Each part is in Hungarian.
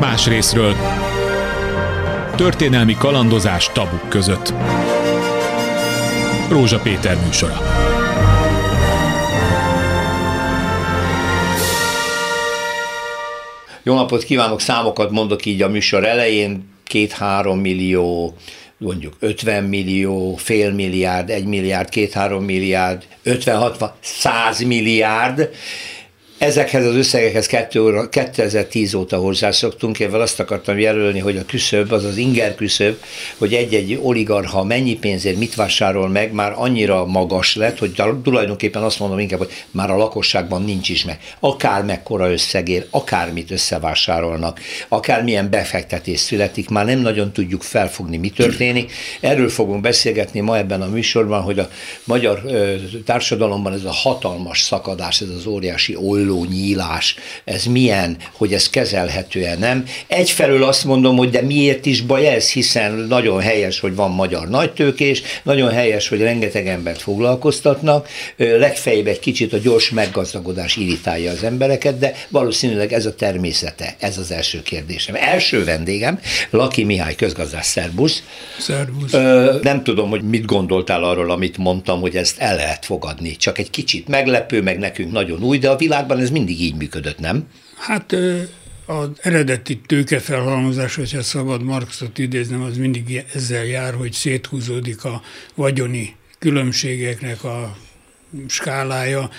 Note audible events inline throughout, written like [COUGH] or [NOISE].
Más részről történelmi kalandozás tabuk között. Rózsa Péter műsora. Jó napot kívánok, számokat mondok így a műsor elején, két-három millió, mondjuk 50 millió, fél milliárd, egy milliárd, két-három milliárd, 50-60, 100 milliárd, Ezekhez az összegekhez 2010 óta hozzászoktunk, én azt akartam jelölni, hogy a küszöb, az az inger küszöb, hogy egy-egy oligarha mennyi pénzért mit vásárol meg, már annyira magas lett, hogy tulajdonképpen azt mondom inkább, hogy már a lakosságban nincs is meg. Akár mekkora összegér, akármit összevásárolnak, akármilyen befektetés születik, már nem nagyon tudjuk felfogni, mi történik. Erről fogunk beszélgetni ma ebben a műsorban, hogy a magyar társadalomban ez a hatalmas szakadás, ez az óriási oll olló nyílás, ez milyen, hogy ez kezelhető-e, nem? Egyfelől azt mondom, hogy de miért is baj ez, hiszen nagyon helyes, hogy van magyar nagytőkés, nagyon helyes, hogy rengeteg embert foglalkoztatnak, legfeljebb egy kicsit a gyors meggazdagodás irritálja az embereket, de valószínűleg ez a természete, ez az első kérdésem. Első vendégem, Laki Mihály közgazdás, szerbusz. Szerbusz. Nem tudom, hogy mit gondoltál arról, amit mondtam, hogy ezt el lehet fogadni. Csak egy kicsit meglepő, meg nekünk nagyon új, de a világban korábban ez mindig így működött, nem? Hát az eredeti tőkefelhalmozás, hogyha szabad Marxot idéznem, az mindig ezzel jár, hogy széthúzódik a vagyoni különbségeknek a skálája.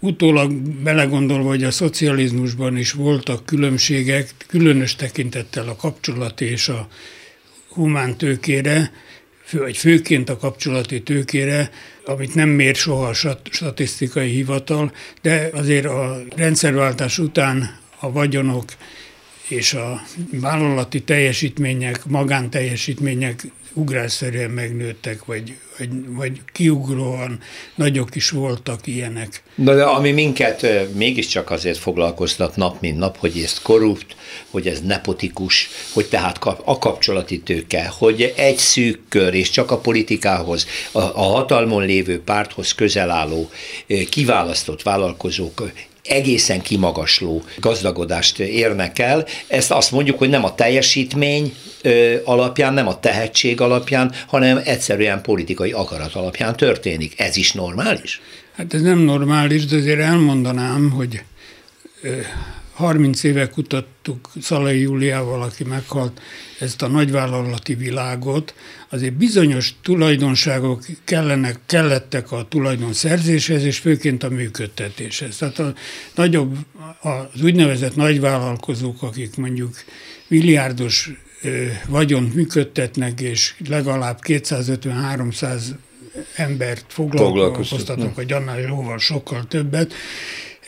Utólag belegondolva, hogy a szocializmusban is voltak különbségek, különös tekintettel a kapcsolat és a humán tőkére, fő, vagy főként a kapcsolati tőkére, amit nem mér soha a statisztikai hivatal, de azért a rendszerváltás után a vagyonok és a vállalati teljesítmények, magánteljesítmények ugrásszerűen megnőttek, vagy, vagy, vagy kiugróan nagyok is voltak ilyenek. Na de ami minket mégiscsak azért foglalkoztat nap, mint nap, hogy ez korrupt, hogy ez nepotikus, hogy tehát a kapcsolati tőke, hogy egy szűk kör, és csak a politikához, a, a hatalmon lévő párthoz közel álló kiválasztott vállalkozók egészen kimagasló gazdagodást érnek el. Ezt azt mondjuk, hogy nem a teljesítmény alapján, nem a tehetség alapján, hanem egyszerűen politikai akarat alapján történik. Ez is normális? Hát ez nem normális, de azért elmondanám, hogy 30 éve kutattuk Szalai Júliával, aki meghalt, ezt a nagyvállalati világot, azért bizonyos tulajdonságok kellenek, kellettek a tulajdonszerzéshez, és főként a működtetéshez. Tehát a nagyobb, az úgynevezett nagyvállalkozók, akik mondjuk milliárdos vagyont működtetnek, és legalább 250-300 embert foglalkoztatnak, vagy annál jóval sokkal többet,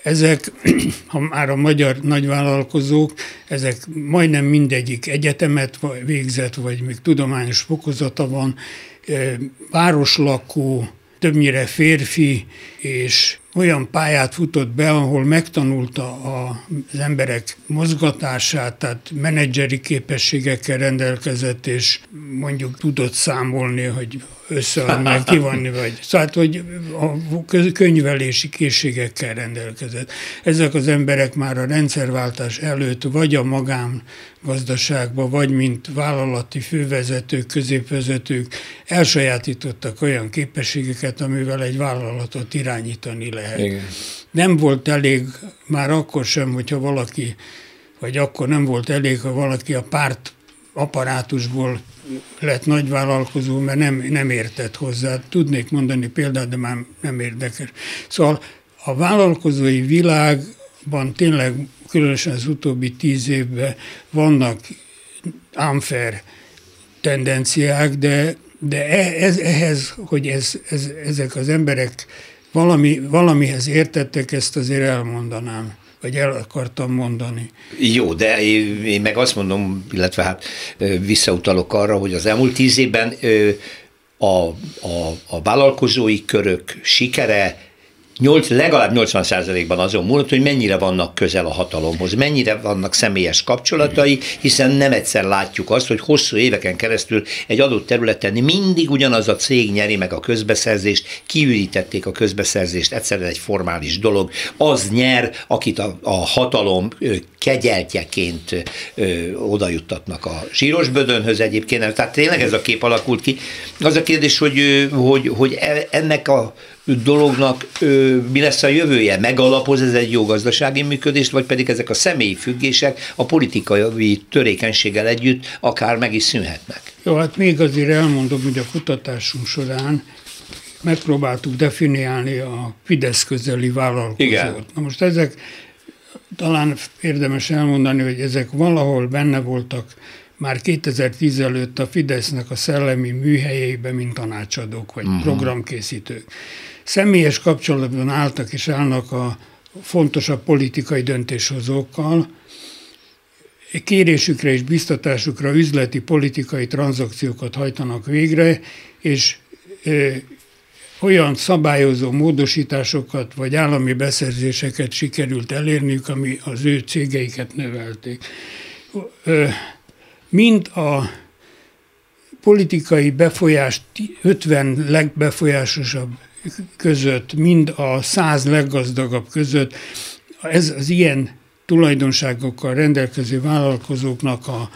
ezek, [CLEARS THROAT] ha már a magyar nagyvállalkozók, ezek majdnem mindegyik egyetemet végzett, vagy még tudományos fokozata van, városlakó, többnyire férfi, és olyan pályát futott be, ahol megtanulta az emberek mozgatását, tehát menedzseri képességekkel rendelkezett, és mondjuk tudott számolni, hogy összeadni, kivonni, vagy szóval, hogy a könyvelési készségekkel rendelkezett. Ezek az emberek már a rendszerváltás előtt vagy a magán gazdaságba, vagy mint vállalati fővezetők, középvezetők elsajátítottak olyan képességeket, amivel egy vállalatot irányítani lehet. Igen. Nem volt elég, már akkor sem, hogyha valaki, vagy akkor nem volt elég, ha valaki a párt apparátusból lett nagyvállalkozó, mert nem, nem értett hozzá. Tudnék mondani példát, de már nem érdekes. Szóval a vállalkozói világban tényleg különösen az utóbbi tíz évben vannak unfair tendenciák, de, de e, ez, ehhez, hogy ez, ez, ezek az emberek valami, valamihez értettek, ezt azért elmondanám vagy el akartam mondani. Jó, de én meg azt mondom, illetve hát visszautalok arra, hogy az elmúlt tíz évben a, a, a vállalkozói körök sikere 8, legalább 80%-ban azon múlott, hogy mennyire vannak közel a hatalomhoz, mennyire vannak személyes kapcsolatai, hiszen nem egyszer látjuk azt, hogy hosszú éveken keresztül egy adott területen mindig ugyanaz a cég nyeri meg a közbeszerzést, kiürítették a közbeszerzést, egyszerűen egy formális dolog, az nyer, akit a, a hatalom kegyeltjeként oda juttatnak a zsíros bödönhöz egyébként. Tehát tényleg ez a kép alakult ki. Az a kérdés, hogy, hogy, hogy e, ennek a dolognak ö, mi lesz a jövője? Megalapoz ez egy jó gazdasági működést, vagy pedig ezek a személyi függések a politikai törékenységgel együtt akár meg is szűnhetnek? Jó, hát még azért elmondom, hogy a kutatásunk során megpróbáltuk definiálni a Fidesz közeli vállalkozót. Igen. Na most ezek, talán érdemes elmondani, hogy ezek valahol benne voltak már 2010 előtt a Fidesznek a szellemi műhelyeiben, mint tanácsadók vagy uh-huh. programkészítők személyes kapcsolatban álltak és állnak a fontosabb politikai döntéshozókkal, kérésükre és biztatásukra üzleti politikai tranzakciókat hajtanak végre, és olyan szabályozó módosításokat vagy állami beszerzéseket sikerült elérniük, ami az ő cégeiket növelték. Ö, mind a politikai befolyást 50 legbefolyásosabb között, mind a száz leggazdagabb között, ez az ilyen tulajdonságokkal rendelkező vállalkozóknak a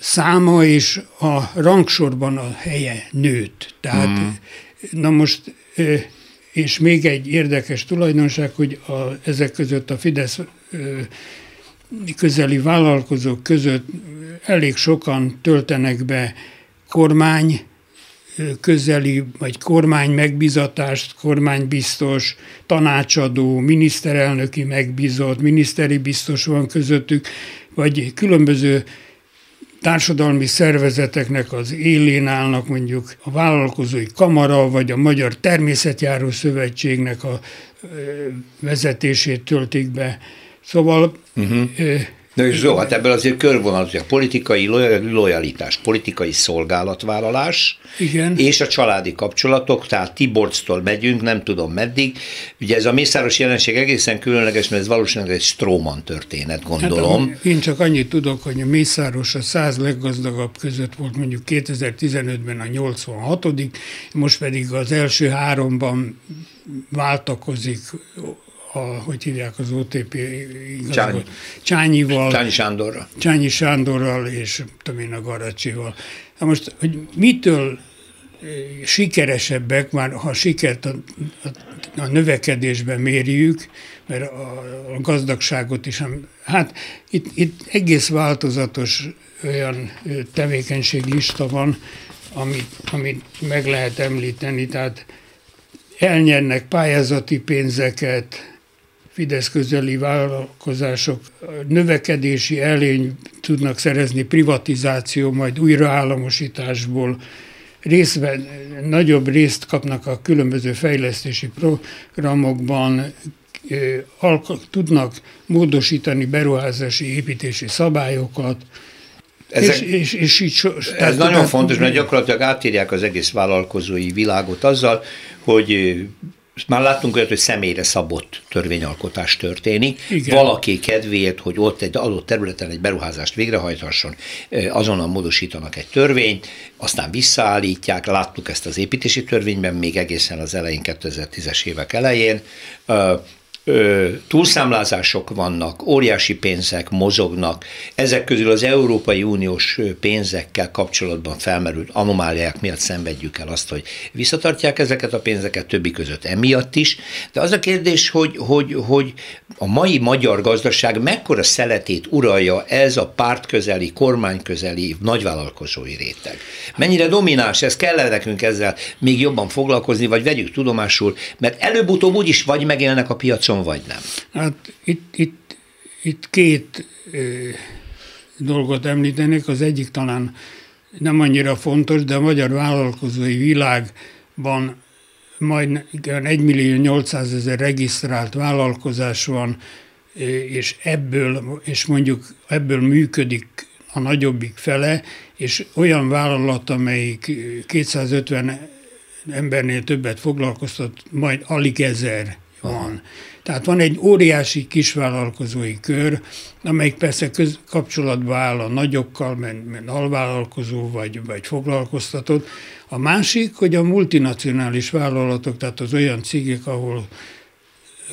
száma és a rangsorban a helye nőtt. Tehát, mm. na most, és még egy érdekes tulajdonság, hogy a, ezek között a Fidesz közeli vállalkozók között elég sokan töltenek be kormány közeli vagy kormány megbizatást, kormánybiztos, tanácsadó, miniszterelnöki megbízott, miniszteri biztos van közöttük, vagy különböző társadalmi szervezeteknek az élén állnak mondjuk a vállalkozói kamara, vagy a Magyar Természetjáró Szövetségnek a vezetését töltik be. Szóval uh-huh. Na és jó, hát ebből azért körvonal, hogy a politikai lojalitás, politikai szolgálatvállalás, Igen. és a családi kapcsolatok, tehát Tiborctól megyünk, nem tudom meddig. Ugye ez a mészáros jelenség egészen különleges, mert ez valószínűleg egy Stróman történet, gondolom. Hát, én csak annyit tudok, hogy a mészáros a száz leggazdagabb között volt mondjuk 2015-ben a 86 most pedig az első háromban váltakozik a, hogy hívják az OTP Csányi. Csányival. Csányi Sándorral. Csányi Sándorral és tudom én a Garacsival. Na most, hogy mitől eh, sikeresebbek, már ha sikert a, a, a növekedésben mérjük, mert a, a gazdagságot is, hát itt, itt egész változatos olyan eh, tevékenységlista van, amit, amit meg lehet említeni, tehát elnyernek pályázati pénzeket, Fidesz közeli vállalkozások növekedési elény tudnak szerezni privatizáció, majd újraállamosításból, részben, nagyobb részt kapnak a különböző fejlesztési programokban, tudnak módosítani beruházási építési szabályokat, ezek, és, és, és így so, ez nagyon fontos, mert gyakorlatilag átírják az egész vállalkozói világot azzal, hogy már láttunk olyat, hogy személyre szabott törvényalkotás történik. Igen. Valaki kedvéért, hogy ott egy adott területen egy beruházást végrehajthasson, azonnal módosítanak egy törvényt, aztán visszaállítják, láttuk ezt az építési törvényben még egészen az elején, 2010-es évek elején, ö, túlszámlázások vannak, óriási pénzek mozognak, ezek közül az Európai Uniós pénzekkel kapcsolatban felmerült anomáliák miatt szenvedjük el azt, hogy visszatartják ezeket a pénzeket, többi között emiatt is, de az a kérdés, hogy, hogy, hogy a mai magyar gazdaság mekkora szeletét uralja ez a pártközeli, kormányközeli, nagyvállalkozói réteg. Mennyire domináns, ez? Kell nekünk ezzel még jobban foglalkozni, vagy vegyük tudomásul, mert előbb-utóbb úgyis vagy megélnek a piacon, piacon, vagy nem? Hát itt, itt, itt két ö, dolgot említenék. Az egyik talán nem annyira fontos, de a magyar vállalkozói világban majd 1 millió 800 ezer regisztrált vállalkozás van, és ebből, és mondjuk ebből működik a nagyobbik fele, és olyan vállalat, amelyik 250 embernél többet foglalkoztat, majd alig ezer van. Tehát van egy óriási kisvállalkozói kör, amelyik persze köz, kapcsolatba áll a nagyokkal, mert, mert alvállalkozó vagy, vagy foglalkoztatott. A másik, hogy a multinacionális vállalatok, tehát az olyan cégek, ahol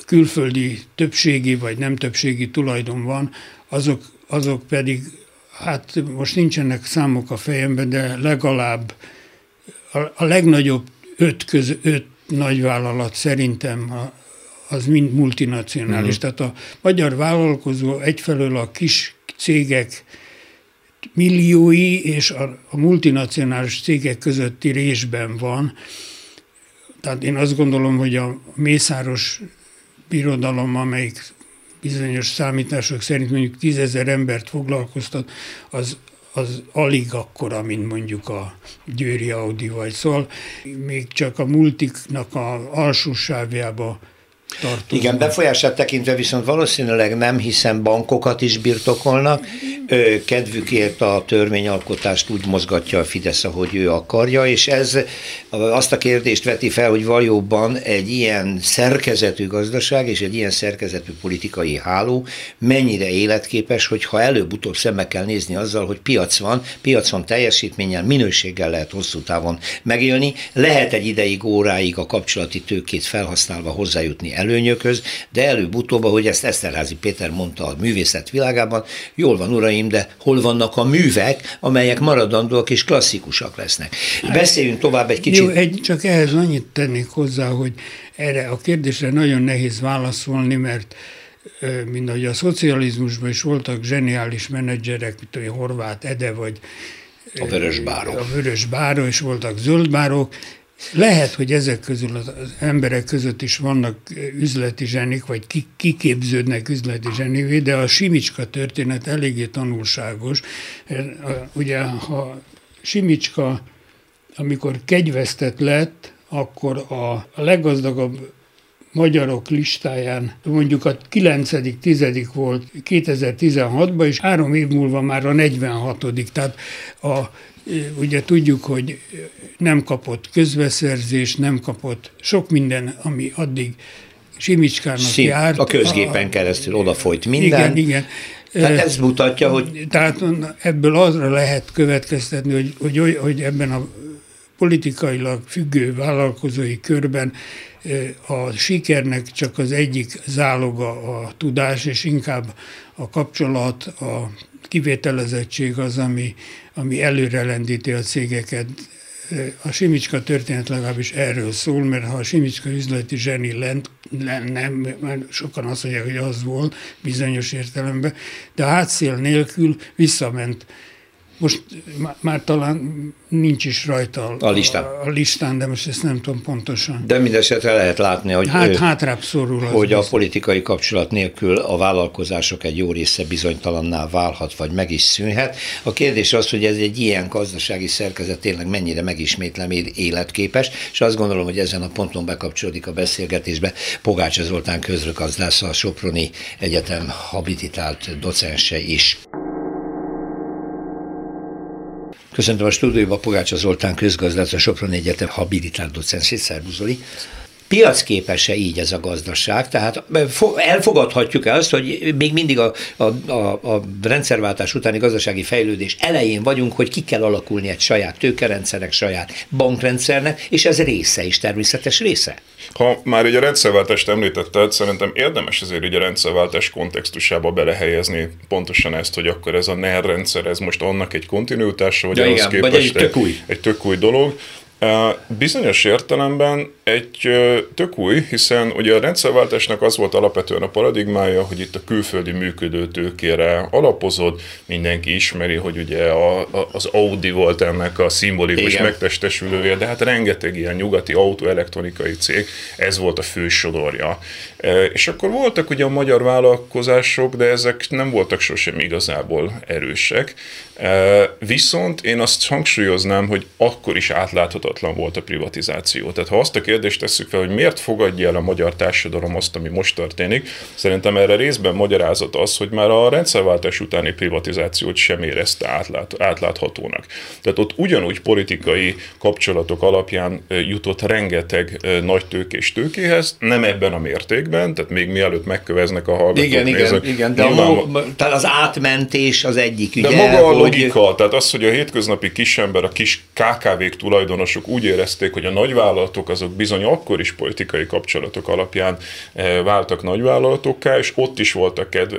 külföldi többségi vagy nem többségi tulajdon van, azok, azok pedig, hát most nincsenek számok a fejemben, de legalább a, a legnagyobb öt, köz, öt nagyvállalat szerintem az mind multinacionális. Mm. Tehát a magyar vállalkozó egyfelől a kis cégek milliói és a, a multinacionális cégek közötti résben van. Tehát én azt gondolom, hogy a Mészáros birodalom, amelyik bizonyos számítások szerint mondjuk tízezer embert foglalkoztat, az, az alig akkora, mint mondjuk a Győri Audi vagy. Szóval még csak a multiknak a alsó sávjába tartoznak. Igen, befolyását tekintve viszont valószínűleg nem, hiszen bankokat is birtokolnak, kedvükért a törvényalkotást úgy mozgatja a Fidesz, ahogy ő akarja, és ez azt a kérdést veti fel, hogy valóban egy ilyen szerkezetű gazdaság és egy ilyen szerkezetű politikai háló mennyire életképes, hogyha előbb-utóbb szembe kell nézni azzal, hogy piac van, piac van teljesítménnyel, minőséggel lehet hosszú távon megélni, lehet egy ideig, óráig a kapcsolati tőkét felhasználva hozzájutni előnyökhöz, de előbb-utóbb, ahogy ezt Eszterházi Péter mondta a művészet világában, jól van, uraim, de hol vannak a művek, amelyek maradandóak és klasszikusak lesznek. Beszéljünk tovább egy kicsit. Jó, egy, csak ehhez annyit tennék hozzá, hogy erre a kérdésre nagyon nehéz válaszolni, mert mint ahogy a szocializmusban is voltak zseniális menedzserek, mint a Horváth Ede, vagy a Vörös Báró. A Vörös Báró, és voltak zöldbárok, lehet, hogy ezek közül az emberek között is vannak üzleti zsenik, vagy kiképződnek üzleti zsenivé, de a Simicska történet eléggé tanulságos. Ugye, ha Simicska, amikor kegyvesztett lett, akkor a leggazdagabb magyarok listáján mondjuk a 9 10 volt 2016-ban, és három év múlva már a 46 Tehát a Ugye tudjuk, hogy nem kapott közbeszerzés, nem kapott sok minden, ami addig Simicskának Szín, járt. A közgépen a, keresztül odafolyt minden. Igen, igen. Tehát ez mutatja, hogy... Tehát ebből azra lehet következtetni, hogy, hogy, hogy ebben a politikailag függő vállalkozói körben a sikernek csak az egyik záloga a tudás, és inkább a kapcsolat, a kivételezettség az, ami, ami előrelendíti a cégeket. A Simicska történet legalábbis erről szól, mert ha a Simicska üzleti zseni lent, lenne, mert sokan azt mondják, hogy az volt bizonyos értelemben, de a hátszél nélkül visszament most már talán nincs is rajta a, a, listán. a, a listán, de most ezt nem tudom pontosan. De mindesetre lehet látni, hogy, hát, ő, hátrább szorul hogy biztos. a politikai kapcsolat nélkül a vállalkozások egy jó része bizonytalanná válhat, vagy meg is szűnhet. A kérdés az, hogy ez egy ilyen gazdasági szerkezet tényleg mennyire megismétlem életképes, és azt gondolom, hogy ezen a ponton bekapcsolódik a beszélgetésbe Pogács Zoltán közrögazdász, a Soproni Egyetem habilitált docense is. Köszöntöm a stúdióban Pogácsa Zoltán közgazdász, a Sopron Egyetem habilitált docensét, szervuzoli piacképes-e így ez a gazdaság? Tehát elfogadhatjuk -e azt, hogy még mindig a, a, a, a rendszerváltás utáni gazdasági fejlődés elején vagyunk, hogy ki kell alakulni egy saját tőkerendszernek, saját bankrendszernek, és ez része is, természetes része? Ha már egy a rendszerváltást említetted, szerintem érdemes azért egy a rendszerváltás kontextusába belehelyezni pontosan ezt, hogy akkor ez a NER rendszer, ez most annak egy kontinuitása, vagy ja, ahhoz igen, képest vagy egy tök új. Egy, egy tök új dolog. Bizonyos értelemben egy tök új, hiszen ugye a rendszerváltásnak az volt alapvetően a paradigmája, hogy itt a külföldi működő tőkére alapozod, mindenki ismeri, hogy ugye a, a, az Audi volt ennek a szimbolikus Igen. megtestesülője, de hát rengeteg ilyen nyugati autoelektronikai cég, ez volt a fő sodorja. És akkor voltak ugye a magyar vállalkozások, de ezek nem voltak sosem igazából erősek. Viszont én azt hangsúlyoznám, hogy akkor is átláthatatlan elfogadhatatlan volt a privatizáció. Tehát ha azt a kérdést tesszük fel, hogy miért fogadja el a magyar társadalom azt, ami most történik, szerintem erre részben magyarázat az, hogy már a rendszerváltás utáni privatizációt sem érezte átlát, átláthatónak. Tehát ott ugyanúgy politikai kapcsolatok alapján jutott rengeteg nagy tőkés tőkéhez, nem ebben a mértékben, tehát még mielőtt megköveznek a hallgatók. Igen, nézők, igen, igen, de nyilván, a, tehát az átmentés az egyik ügye. De maga a logika, hogy... tehát az, hogy a hétköznapi kisember, a kis KKV-k tulajdonosok úgy érezték, hogy a nagyvállalatok azok bizony akkor is politikai kapcsolatok alapján váltak nagyvállalatokká, és ott is voltak kedve,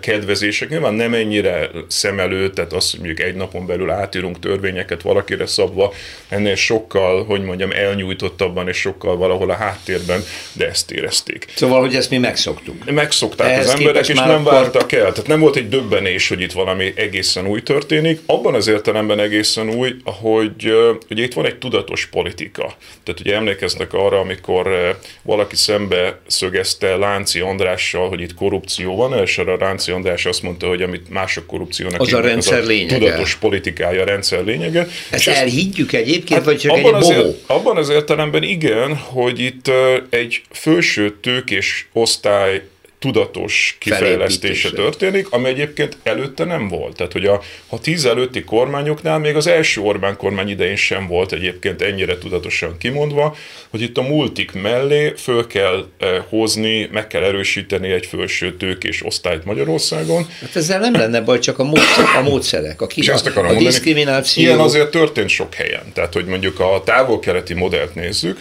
kedvezések. Nyilván nem ennyire szem előtt, tehát azt, hogy mondjuk egy napon belül átírunk törvényeket valakire szabva, ennél sokkal, hogy mondjam, elnyújtottabban és sokkal valahol a háttérben, de ezt érezték. Szóval, hogy ezt mi megszoktuk. Megszokták Ehhez az emberek, és nem akkor... vártak el. Tehát nem volt egy döbbenés, hogy itt valami egészen új történik. Abban az értelemben egészen új, hogy ugye itt van egy tudatos politika. Tehát ugye emlékeznek arra, amikor valaki szembe szögezte Lánci Andrással, hogy itt korrupció van, és arra Lánci András azt mondta, hogy amit mások korrupciónak az a rendszer az a lényege. tudatos politikája, a rendszer lényege. Ezt és elhiggyük egyébként, hát vagy csak abban egy az, ér, abban az értelemben igen, hogy itt egy felső tőkés osztály tudatos kifejlesztése történik, ami egyébként előtte nem volt. Tehát, hogy a, a tíz előtti kormányoknál még az első Orbán kormány idején sem volt egyébként ennyire tudatosan kimondva, hogy itt a multik mellé föl kell eh, hozni, meg kell erősíteni egy felső tőkés osztályt Magyarországon. Hát ezzel nem lenne baj, csak a, módszer, a módszerek, a, ki, a, a mondani, diszkrimináció. Ilyen azért történt sok helyen. Tehát, hogy mondjuk a távol-keleti modellt nézzük,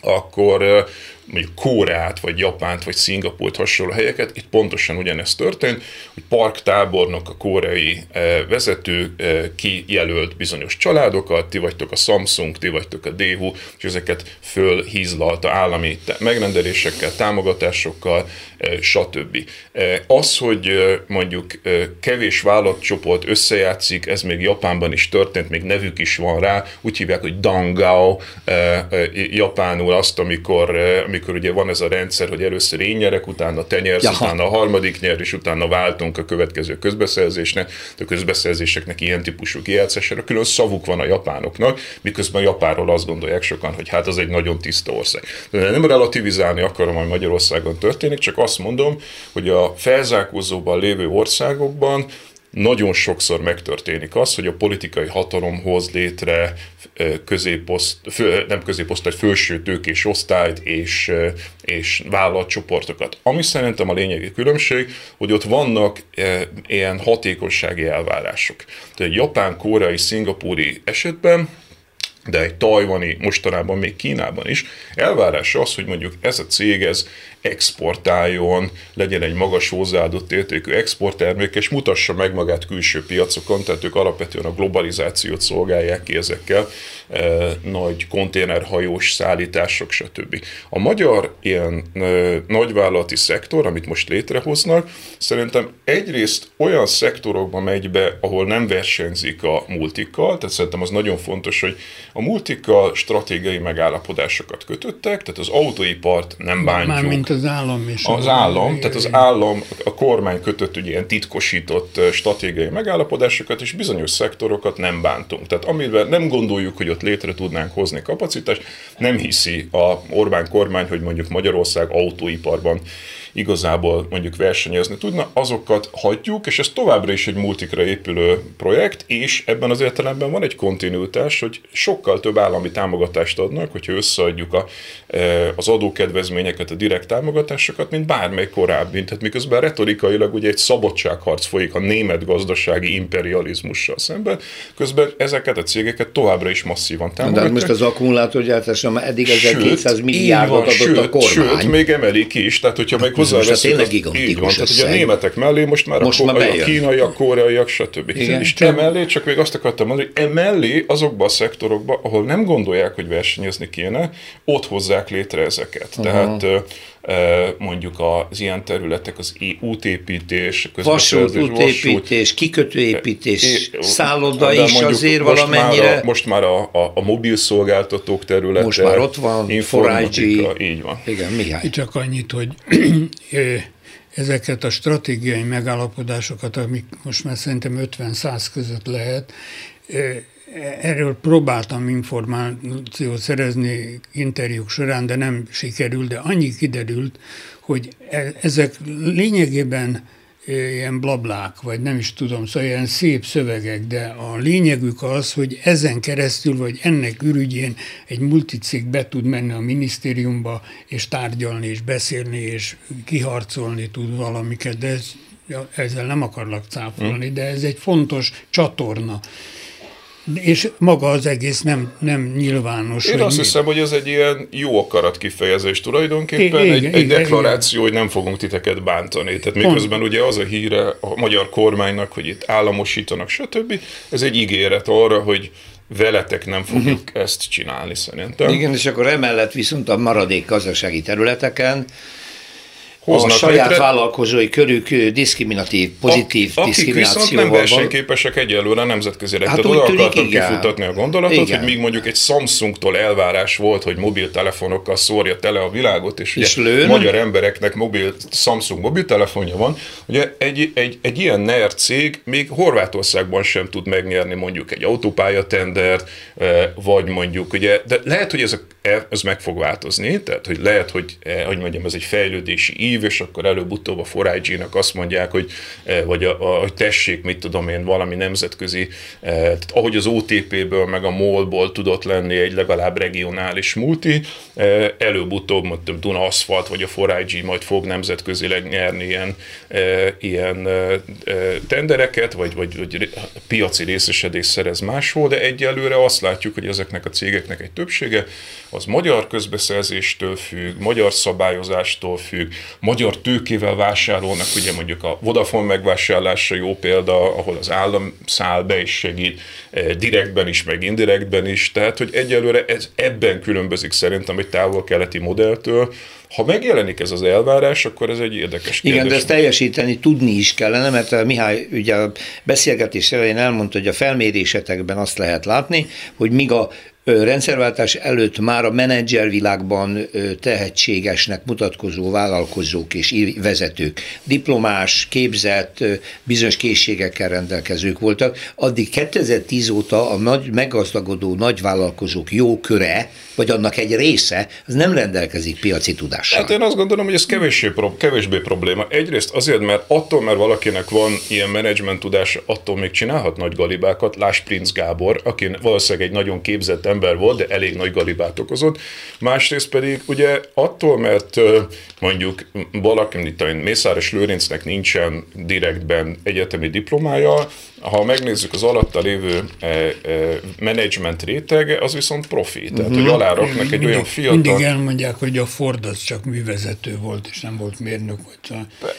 akkor eh, mondjuk Kóreát, vagy Japánt, vagy Szingapurt hasonló helyeket, itt pontosan ugyanezt történt, hogy parktábornok a koreai eh, vezető eh, kijelölt bizonyos családokat, ti vagytok a Samsung, ti vagytok a Daewoo, és ezeket fölhízlalta állami megrendelésekkel, támogatásokkal, eh, stb. Az, hogy mondjuk kevés vállalatcsoport összejátszik, ez még Japánban is történt, még nevük is van rá, úgy hívják, hogy Dangao, japánul azt, amikor, amikor amikor ugye van ez a rendszer, hogy először én nyerek, utána te nyersz, Jaha. utána a harmadik nyer, és utána váltunk a következő közbeszerzésnek. De a közbeszerzéseknek ilyen típusú kijátszására külön szavuk van a japánoknak, miközben a Japánról azt gondolják sokan, hogy hát az egy nagyon tiszta ország. De nem relativizálni akarom, hogy Magyarországon történik, csak azt mondom, hogy a felzárkózóban lévő országokban nagyon sokszor megtörténik az, hogy a politikai hatalom hoz létre középoszt, fő, nem középoszt, egy felső tőkés osztályt és, és vállalatcsoportokat. Ami szerintem a lényegi különbség, hogy ott vannak ilyen hatékonysági elvárások. Tehát japán, koreai, szingapúri esetben de egy tajvani, mostanában még Kínában is, elvárás az, hogy mondjuk ez a cég, ez exportáljon, legyen egy magas hozzáadott értékű exporttermék, és mutassa meg magát külső piacokon, tehát ők alapvetően a globalizációt szolgálják ki ezekkel, e, nagy konténerhajós szállítások, stb. A magyar ilyen e, nagyvállalati szektor, amit most létrehoznak, szerintem egyrészt olyan szektorokba megy be, ahol nem versenyzik a multikkal, tehát szerintem az nagyon fontos, hogy a multikkal stratégiai megállapodásokat kötöttek, tehát az autóipart nem bántjuk. Mármint az állam is. Az, állam, tehát az állam, a kormány kötött ugye ilyen titkosított stratégiai megállapodásokat, és bizonyos szektorokat nem bántunk. Tehát amiben nem gondoljuk, hogy ott létre tudnánk hozni kapacitást, nem hiszi a Orbán kormány, hogy mondjuk Magyarország autóiparban igazából mondjuk versenyezni tudna, azokat hagyjuk, és ez továbbra is egy multikra épülő projekt, és ebben az értelemben van egy kontinuitás, hogy sokkal több állami támogatást adnak, hogyha összeadjuk a, e, az adókedvezményeket, a direkt támogatásokat, mint bármely korábbi. Tehát miközben retorikailag ugye egy szabadságharc folyik a német gazdasági imperializmussal szemben, közben ezeket a cégeket továbbra is masszívan támogatják. De most az akkumulátorgyártásra már eddig 1200 milliárdot adott sőt, a kormány. Sőt, még emelik is, tehát hogyha meg hozzáveszünk. Tényleg gigantikus így van, tehát ugye a németek mellé most már most a, már a kínaiak, koreaiak, stb. Igen, és csak... emellé, csak még azt akartam mondani, hogy emellé azokba a szektorokba, ahol nem gondolják, hogy versenyezni kéne, ott hozzák létre ezeket. Uh-huh. Tehát mondjuk az ilyen területek, az útépítés, vasút, útépítés, kikötőépítés, szálloda is azért most valamennyire. Már a, most már a, a, a mobil szolgáltatók területe. Most már ott van, informatika, így van. Igen, Mihály. Csak annyit, hogy [CLEARS THROAT] ezeket a stratégiai megállapodásokat, amik most már szerintem 50-100 között lehet, erről próbáltam információt szerezni interjúk során, de nem sikerült, de annyi kiderült, hogy e- ezek lényegében ilyen blablák, vagy nem is tudom, szóval ilyen szép szövegek, de a lényegük az, hogy ezen keresztül, vagy ennek ürügyén egy multicég be tud menni a minisztériumba, és tárgyalni, és beszélni, és kiharcolni tud valamiket, de ez, ezzel nem akarlak cáfolni, de ez egy fontos csatorna és maga az egész nem, nem nyilvános. Én azt mi? hiszem, hogy ez egy ilyen jó akarat kifejezés tulajdonképpen, igen, egy, igen, egy deklaráció, igen. hogy nem fogunk titeket bántani. Tehát miközben ugye az a híre a magyar kormánynak, hogy itt államosítanak, stb. Ez egy ígéret arra, hogy veletek nem fogjuk uh-huh. ezt csinálni szerintem. Igen, és akkor emellett viszont a maradék gazdasági területeken hoznak a saját létre. vállalkozói körük diszkriminatív, pozitív a, diszkriminációval. Akik viszont nem versenyképesek egyelőre nemzetközi Hát Tehát oda akartam igen. kifutatni a gondolatot, igen. hogy míg mondjuk egy Samsungtól elvárás volt, hogy mobiltelefonokkal szórja tele a világot, és, és ugye magyar embereknek mobil, Samsung mobiltelefonja van, ugye egy, egy, egy ilyen NER cég még Horvátországban sem tud megnyerni mondjuk egy autópályatendert, vagy mondjuk, ugye, de lehet, hogy ez, a, ez meg fog változni, tehát hogy lehet, hogy, hogy mondjam, ez egy fejlődési ív, és akkor előbb-utóbb a 4 nak azt mondják, hogy, eh, vagy a, a, hogy tessék, mit tudom én, valami nemzetközi, eh, tehát ahogy az OTP-ből, meg a MOL-ból tudott lenni egy legalább regionális multi, előbb-utóbb, mondtam, Duna Asphalt, vagy a 4 majd fog nemzetközileg nyerni ilyen, ilyen tendereket, vagy, vagy, vagy piaci részesedés szerez máshol, de egyelőre azt látjuk, hogy ezeknek a cégeknek egy többsége az magyar közbeszerzéstől függ, magyar szabályozástól függ, magyar tőkével vásárolnak, ugye mondjuk a Vodafone megvásárlása jó példa, ahol az állam száll be és segít, eh, direktben is, meg indirektben is, tehát hogy egyelőre ez ebben különbözik szerintem egy távol-keleti modelltől, ha megjelenik ez az elvárás, akkor ez egy érdekes kérdés. Igen, de ezt teljesíteni tudni is kellene, mert Mihály ugye a beszélgetés elején elmondta, hogy a felmérésetekben azt lehet látni, hogy míg a rendszerváltás előtt már a menedzservilágban tehetségesnek mutatkozó vállalkozók és vezetők, diplomás, képzett, bizonyos készségekkel rendelkezők voltak, addig 2010 óta a nagy, meggazdagodó nagyvállalkozók jó köre, vagy annak egy része, az nem rendelkezik piaci tudással. Hát én azt gondolom, hogy ez kevésbé, kevésbé probléma. Egyrészt azért, mert attól, mert valakinek van ilyen menedzsment tudása, attól még csinálhat nagy galibákat. Láss Prince Gábor, aki valószínűleg egy nagyon képzett ember volt, de elég nagy galibát okozott. Másrészt pedig ugye attól, mert mondjuk valaki, mint Mészáros Lőrincnek nincsen direktben egyetemi diplomája, ha megnézzük az alatta lévő e, e, menedzsment rétege, az viszont profi. Tehát, uh-huh. hogy mhm. aláraknak egy mindig, olyan fiatal... Mindig elmondják, hogy a Ford az csak művezető volt, és nem volt mérnök. Vagy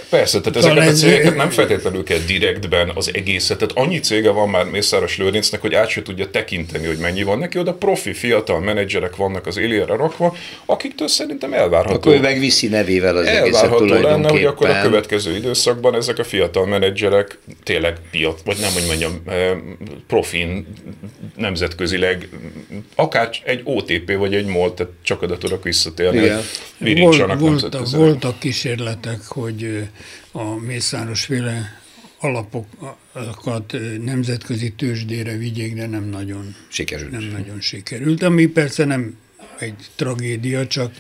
Persze, tehát ezeket ez, a cégeket nem feltétlenül kell direktben az egészet. Tehát annyi cége van már Mészáros Lőrincnek, hogy át se tudja tekinteni, hogy mennyi van neki. Oda profi fiatal menedzserek vannak az élére rakva, akiktől szerintem elvárható. Akkor ő megviszi nevével az elvárható egészet lenne, hogy akkor a következő időszakban ezek a fiatal menedzserek tényleg piac, vagy nem nem, hogy mondjam, profin nemzetközileg, akár egy OTP vagy egy MOL, tehát csak oda tudok visszatérni, Volt, voltak, voltak kísérletek, hogy a Mészáros féle alapokat nemzetközi tőzsdére vigyék, de nem nagyon sikerült. Nem nagyon sikerült, ami persze nem egy tragédia, csak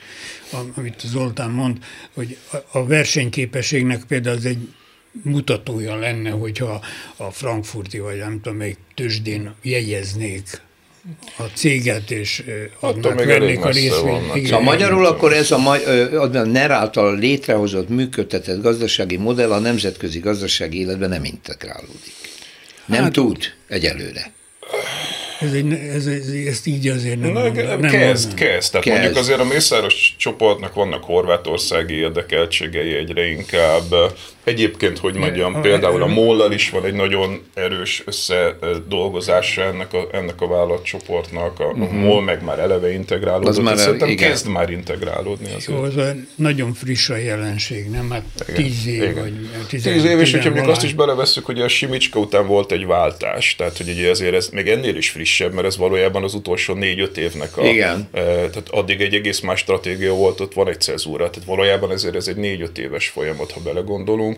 amit Zoltán mond, hogy a versenyképességnek például az egy mutatója lenne, hogyha a frankfurti, vagy nem tudom, egy tőzsdén jegyeznék a céget, és adnak, vennék a részvényt. Ha magyarul akkor ez a, a NER által létrehozott, működtetett gazdasági modell a nemzetközi gazdasági életben nem integrálódik. Nem hát, tud egyelőre. Ez egy, ez, ez, ezt így azért nem, Na, mondom, nem Kezd, mondom. kezd. Tehát kezd. mondjuk azért a Mészáros csoportnak vannak horvátországi érdekeltségei egyre inkább. Egyébként, hogy mondjam, a, például a Mollal is van egy nagyon erős összedolgozása ennek a, ennek a vállalatcsoportnak. A, uh-huh. a mhm. MOL meg már eleve integrálódott. Az már, szerintem igen. kezd már integrálódni. Azért. Jó, az nagyon friss a jelenség, nem? Hát igen, tíz év igen. vagy tíz év, és hogyha még azt is belevesszük, hogy a Simicska után volt egy váltás, tehát hogy ugye azért ez még ennél is frissebb, mert ez valójában az utolsó négy-öt évnek a... Igen. E, tehát addig egy egész más stratégia volt, ott van egy cezúra, tehát valójában ezért ez egy négy-öt éves folyamat, ha belegondolunk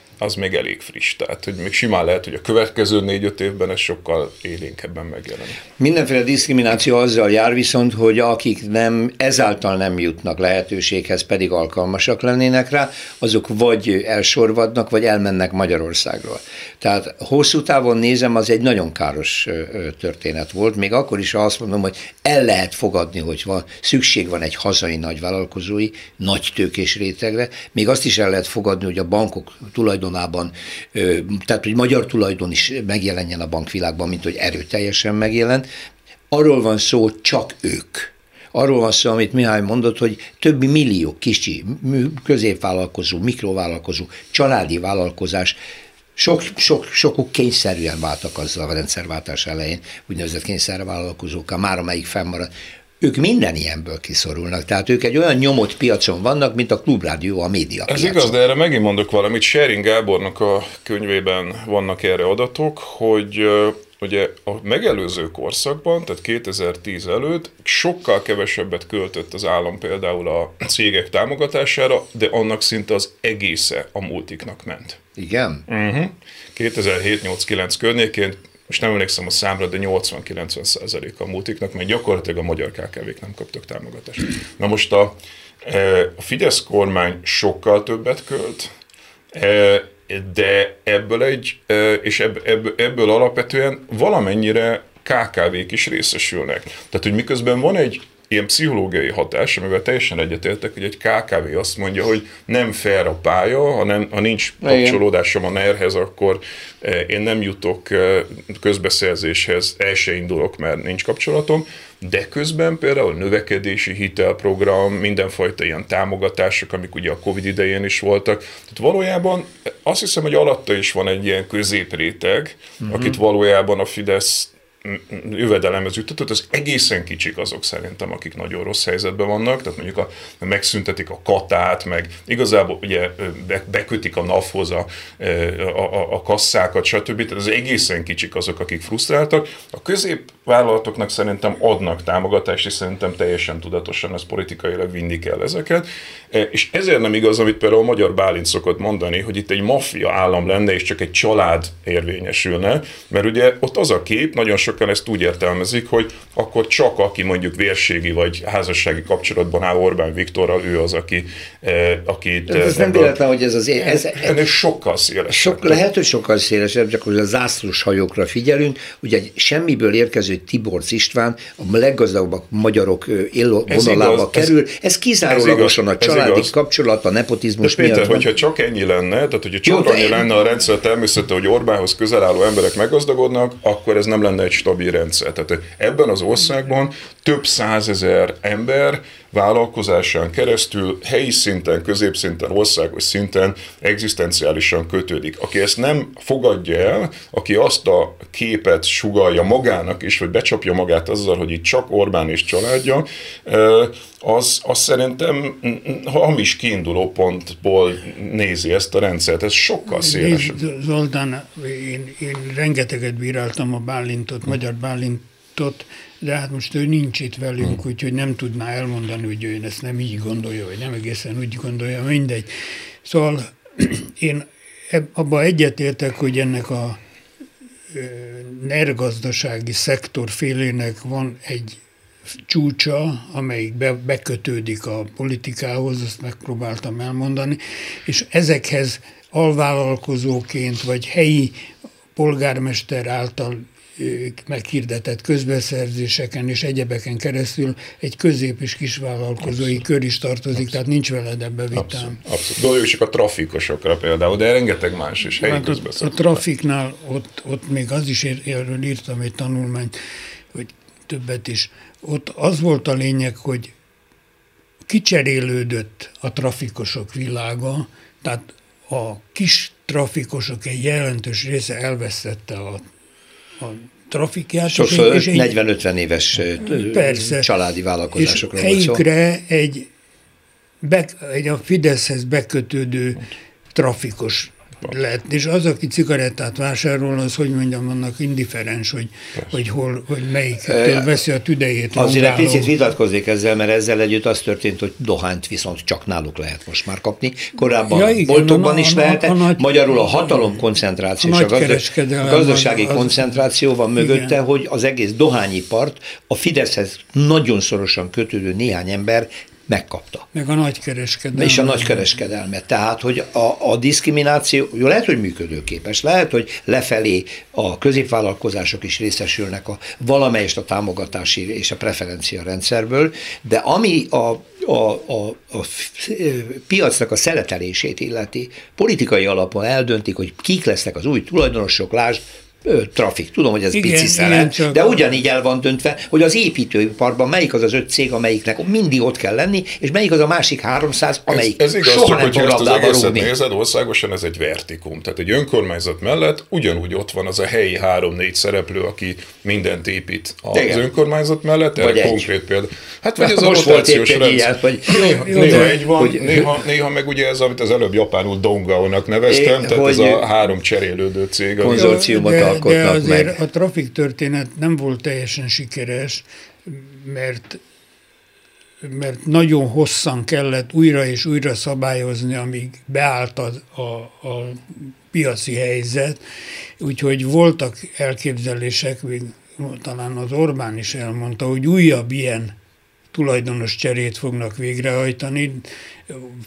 az még elég friss. Tehát, hogy még simán lehet, hogy a következő négy-öt évben ez sokkal élénkebben megjelenik. Mindenféle diszkrimináció azzal jár viszont, hogy akik nem, ezáltal nem jutnak lehetőséghez, pedig alkalmasak lennének rá, azok vagy elsorvadnak, vagy elmennek Magyarországról. Tehát hosszú távon nézem, az egy nagyon káros történet volt, még akkor is, azt mondom, hogy el lehet fogadni, hogy van, szükség van egy hazai nagyvállalkozói, nagy tőkés rétegre, még azt is el lehet fogadni, hogy a bankok tulajdonában, tehát hogy magyar tulajdon is megjelenjen a bankvilágban, mint hogy erőteljesen megjelent. Arról van szó, csak ők. Arról van szó, amit Mihály mondott, hogy többi millió kicsi középvállalkozó, mikrovállalkozó, családi vállalkozás sok, sok, sokuk kényszerűen váltak azzal a rendszerváltás elején, úgynevezett kényszervállalkozókkal, már amelyik fennmarad, ők minden ilyenből kiszorulnak. Tehát ők egy olyan nyomott piacon vannak, mint a klubrádió, a média Ez piacon. igaz, de erre megint mondok valamit. Sharing Gábornak a könyvében vannak erre adatok, hogy ugye a megelőző korszakban, tehát 2010 előtt sokkal kevesebbet költött az állam például a cégek támogatására, de annak szinte az egésze a multiknak ment. Igen? Uh-huh. 2007-8-9 környékén most nem emlékszem a számra, de 80-90 százalék a multiknak, mert gyakorlatilag a magyar KKV-k nem kaptak támogatást. Na most a, e, a Fidesz kormány sokkal többet költ, e, de ebből egy, e, és ebből, ebből alapvetően valamennyire KKV-k is részesülnek. Tehát, hogy miközben van egy ilyen pszichológiai hatás, amivel teljesen egyetértek, hogy egy KKV azt mondja, hogy nem fair a pálya, ha, nem, ha nincs kapcsolódásom a NER-hez, akkor eh, én nem jutok eh, közbeszerzéshez, el se indulok, mert nincs kapcsolatom, de közben például növekedési hitelprogram, mindenfajta ilyen támogatások, amik ugye a Covid idején is voltak. Tehát valójában azt hiszem, hogy alatta is van egy ilyen középréteg, uh-huh. akit valójában a Fidesz jövedelemhez juttatott, az egészen kicsik azok szerintem, akik nagyon rossz helyzetben vannak, tehát mondjuk a, megszüntetik a katát, meg igazából ugye bekötik a NAV-hoz a, a, a kasszákat, stb. Tehát az egészen kicsik azok, akik frusztráltak. A középvállalatoknak szerintem adnak támogatást, és szerintem teljesen tudatosan ez politikailag vinni kell ezeket. És ezért nem igaz, amit például a magyar Bálint szokott mondani, hogy itt egy maffia állam lenne, és csak egy család érvényesülne, mert ugye ott az a kép, nagyon sok sokan ezt úgy értelmezik, hogy akkor csak aki mondjuk vérségi vagy házassági kapcsolatban áll Orbán Viktorral, ő az, aki... Eh, aki ez ebből, nem véletlen, hogy ez az... Ez, ez, ez sokkal szélesebb. Sok, lehet, hogy sokkal szélesebb, csak hogy a zászlós hajókra figyelünk, ugye egy semmiből érkező Tiborc István a leggazdagabb magyarok élvonalába kerül. Ez kizárólagosan a családi kapcsolat, a nepotizmus De Péter, miatt hogyha csak ennyi lenne, tehát hogyha csak Jó, annyi lenne a rendszer természete, hogy Orbánhoz közel álló emberek meggazdagodnak, akkor ez nem lenne egy stabil rendszer. Tehát ebben az országban több százezer ember vállalkozásán keresztül helyi szinten, középszinten, országos szinten egzisztenciálisan kötődik. Aki ezt nem fogadja el, aki azt a képet sugalja magának is, vagy becsapja magát azzal, hogy itt csak Orbán és családja, az, az szerintem hamis kiinduló pontból nézi ezt a rendszert. Ez sokkal szélesebb. Zoltán, én, én rengeteget bíráltam a Bálintot, magyar Bálintot, de hát most ő nincs itt velünk, hmm. úgyhogy nem tudná elmondani, hogy ő ezt nem így gondolja, vagy nem egészen úgy gondolja, mindegy. Szóval [CLEARS THROAT] én abba egyetértek, hogy ennek a nergazdasági szektor félének van egy csúcsa, amelyik be, bekötődik a politikához, ezt megpróbáltam elmondani, és ezekhez alvállalkozóként vagy helyi polgármester által meghirdetett közbeszerzéseken és egyebeken keresztül egy közép- és kisvállalkozói abszolút. kör is tartozik, abszolút. tehát nincs veled ebbe vitám. Abszolút. abszolút. Gondoljuk csak a trafikosokra például, de rengeteg más is helyi hát a, a trafiknál ott, ott még az is, erről írtam egy tanulmányt, hogy többet is. Ott az volt a lényeg, hogy kicserélődött a trafikosok világa, tehát a kis trafikosok egy jelentős része elvesztette a a trafikját. Sokszor és 40-50 éves persze, családi vállalkozásokról és helyükre egy, be, egy a Fideszhez bekötődő trafikos lehet. És az, aki cigarettát vásárol, az, hogy mondjam, annak indiferens, hogy, hogy, hol, hogy melyik veszi a tüdejét. Azért egy picit vitatkozik ezzel, mert ezzel együtt az történt, hogy dohányt viszont csak náluk lehet most már kapni. Korábban ja, igen, boltokban a, is lehetett, a, a, a magyarul a hatalom koncentráció, a, a, gazdas, a gazdasági az, koncentráció van mögötte, igen. hogy az egész dohányipart a Fideszhez nagyon szorosan kötődő néhány ember megkapta. Meg a nagykereskedelmet. És a nagykereskedelmet. Tehát, hogy a, a diszkrimináció, jó, lehet, hogy működőképes, lehet, hogy lefelé a középvállalkozások is részesülnek a valamelyest a támogatási és a preferencia rendszerből, de ami a, a, a, a piacnak a szeletelését illeti, politikai alapon eldöntik, hogy kik lesznek az új tulajdonosok, lásd, trafik. Tudom, hogy ez igen, pici szelet, igen, de ugyanígy el van döntve, hogy az építőiparban melyik az az öt cég, amelyiknek mindig ott kell lenni, és melyik az a másik 300, amelyik ez, ez igaz, soha csak, nem fog az egészet nézed, országosan ez egy vertikum. Tehát egy önkormányzat mellett ugyanúgy ott van az a helyi három-négy szereplő, aki mindent épít az igen. önkormányzat mellett. Vagy egy. konkrét példa. Hát vagy ez a rotációs rendszer. Ilyen, hogy néha, jó, néha egy van, hogy, néha, néha meg ugye ez, amit az előbb japánul Dongao-nak neveztem, tehát ez a három cserélődő cég. Konzorciumot de azért meg. a trafik történet nem volt teljesen sikeres, mert mert nagyon hosszan kellett újra és újra szabályozni, amíg beállt a, a, a piaci helyzet, úgyhogy voltak elképzelések, még talán az Orbán is elmondta, hogy újabb ilyen tulajdonos cserét fognak végrehajtani,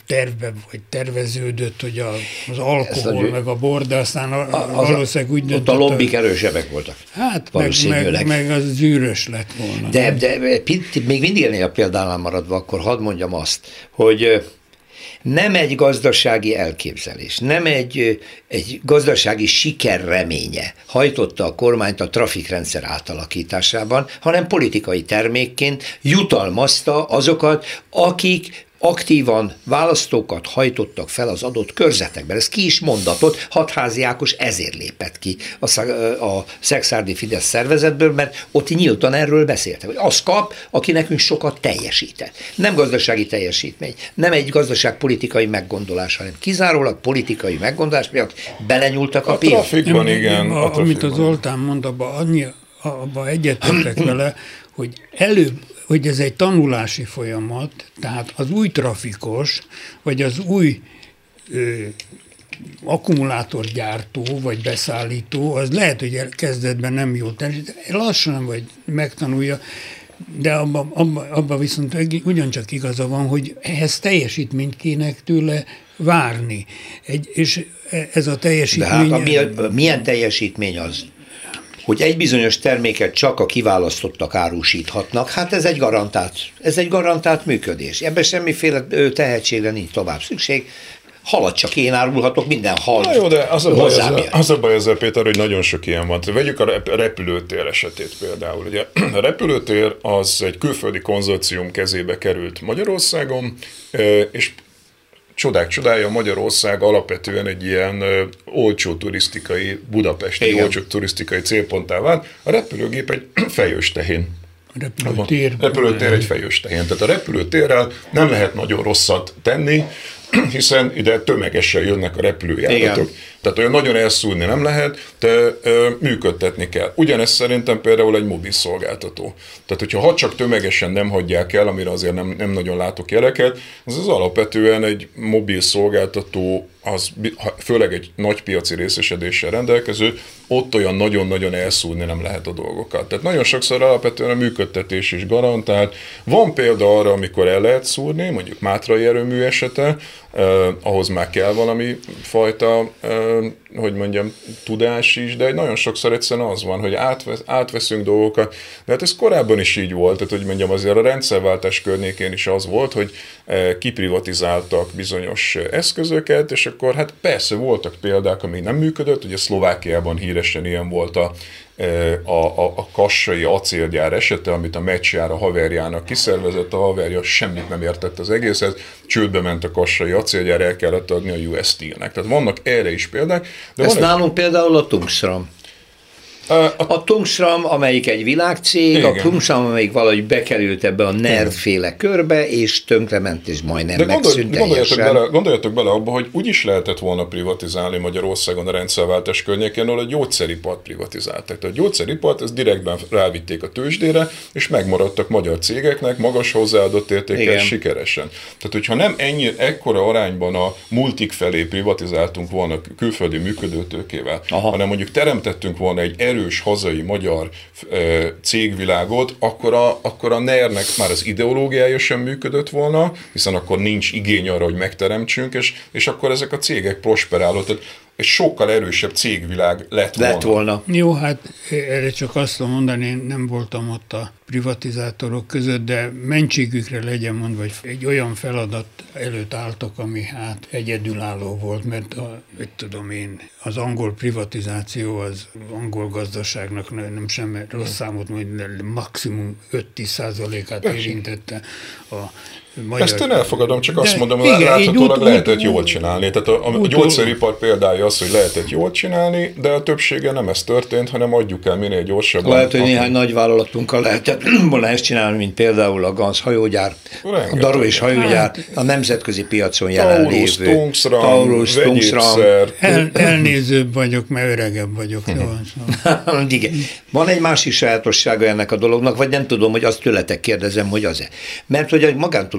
tervbe vagy terveződött, hogy a, az alkohol, a, meg a bor, de aztán a, a, valószínűleg úgy döntött. Ott a lobbik erősebbek voltak. Hát meg, meg, meg az zűrös lett volna. De, de még mindig ennél a példánál maradva, akkor hadd mondjam azt, hogy nem egy gazdasági elképzelés, nem egy, egy gazdasági siker reménye hajtotta a kormányt a trafikrendszer átalakításában, hanem politikai termékként jutalmazta azokat, akik aktívan választókat hajtottak fel az adott körzetekben. Ez ki is mondatott, hatházi Ákos ezért lépett ki a, a szexárdi Fidesz szervezetből, mert ott nyíltan erről beszéltek, hogy az kap, aki nekünk sokat teljesített. Nem gazdasági teljesítmény, nem egy gazdaságpolitikai meggondolás, hanem kizárólag politikai meggondolás miatt belenyúltak a, a piac. Trafikban, igen. A, a amit az Zoltán mond, abban annyi, abba egyetértek vele, hogy előbb hogy ez egy tanulási folyamat, tehát az új trafikos, vagy az új ö, akkumulátorgyártó, vagy beszállító, az lehet, hogy kezdetben nem jó teljesít, lassan vagy megtanulja, de abban abba, abba viszont ugyancsak igaza van, hogy ehhez teljesítményt kéne tőle várni. Egy, és ez a teljesítmény... De hát a, milyen, milyen teljesítmény az? Hogy egy bizonyos terméket csak a kiválasztottak árusíthatnak, hát ez egy garantált, ez egy garantált működés. Ebben semmiféle tehetségre nincs tovább szükség, halat csak én árulhatok, minden hal. Na jó, de az a, baj ezzel, az a baj ezzel, Péter, hogy nagyon sok ilyen van. Vegyük a repülőtér esetét például. Ugye a repülőtér az egy külföldi konzorcium kezébe került Magyarországon, és csodák csodája, Magyarország alapvetően egy ilyen olcsó turisztikai, budapesti Igen. olcsó turisztikai célponttá vált. A repülőgép egy [CLEARS THROAT] fejős tehén. Repülőtér. A repülőtér egy fejős tehén. Tehát a repülőtérrel nem lehet nagyon rosszat tenni, hiszen ide tömegesen jönnek a repülőjáratok. Tehát olyan nagyon elszúrni nem lehet, de ö, működtetni kell. Ugyanezt szerintem például egy mobil szolgáltató. Tehát, hogyha ha csak tömegesen nem hagyják el, amire azért nem, nem nagyon látok jeleket, az az alapvetően egy mobil szolgáltató, az főleg egy nagy piaci részesedéssel rendelkező, ott olyan nagyon-nagyon elszúrni nem lehet a dolgokat. Tehát nagyon sokszor alapvetően a működtetés is garantált. Van példa arra, amikor el lehet szúrni, mondjuk Mátrai erőmű esete, eh, ahhoz már kell valami fajta eh, hogy mondjam, tudás is, de nagyon sokszor egyszerűen az van, hogy átvesz, átveszünk dolgokat, de hát ez korábban is így volt, tehát hogy mondjam, azért a rendszerváltás környékén is az volt, hogy kiprivatizáltak bizonyos eszközöket, és akkor hát persze voltak példák, ami nem működött, ugye Szlovákiában híresen ilyen volt a a, a, a kassai acélgyár esete, amit a meccsjár a haverjának kiszervezett, a haverja semmit nem értett az egészhez, csődbe ment a kassai acélgyár, el kellett adni a US Steel-nek. Tehát vannak erre is példák. De Ez van nálunk egy... például a Tungsram. A Tungsram, amelyik egy világcég, Igen. a Tungsram, amelyik valahogy bekerült ebbe a nervféle körbe, és tönkrement, és majdnem De gondolj, gondoljatok, bele, gondoljatok bele abba, hogy úgy is lehetett volna privatizálni Magyarországon a rendszerváltás környékén, ahol a gyógyszeripart privatizálták. Tehát a gyógyszeripart, ez direktben rávitték a tőzsdére, és megmaradtak magyar cégeknek, magas hozzáadott értékkel sikeresen. Tehát, hogyha nem ennyi, ekkora arányban a multik felé privatizáltunk volna külföldi működőtőkével, Aha. hanem mondjuk teremtettünk volna egy erős hazai magyar cégvilágot, akkor a, akkor a NER-nek már az ideológiája sem működött volna, hiszen akkor nincs igény arra, hogy megteremtsünk, és, és akkor ezek a cégek prosperálódtak egy sokkal erősebb cégvilág lett, lett volna. volna. Jó, hát erre csak azt tudom mondani, én nem voltam ott a privatizátorok között, de mentségükre legyen mondva, hogy egy olyan feladat előtt álltak, ami hát egyedülálló volt, mert a, egy tudom én, az angol privatizáció az angol gazdaságnak nem sem rossz számot mondani, de maximum 5-10 százalékát érintette a magyar... Ezt én elfogadom, csak azt mondom, hogy láthatólag ut- lehetett ut- jól csinálni. Tehát a, a, a gyógyszeripar példája az, hogy lehetett jól csinálni, de a többsége nem ez történt, hanem adjuk el minél gyorsabban. Lehet, hogy néhány nagy vállalatunkkal lehetett [CLEARS THROAT] volna ezt csinálni, mint például a GANZ hajógyár, Rengeteg. a Daro és hajógyár, hát- a nemzetközi piacon jelenlévő. Taurus, Tungsram, Taurus, Tungsram. El, elnézőbb vagyok, mert öregebb vagyok. Szóval. [LAUGHS] Igen. Van egy másik sajátossága ennek a dolognak, vagy nem tudom, hogy azt tőletek kérdezem, hogy az-e. Mert hogy a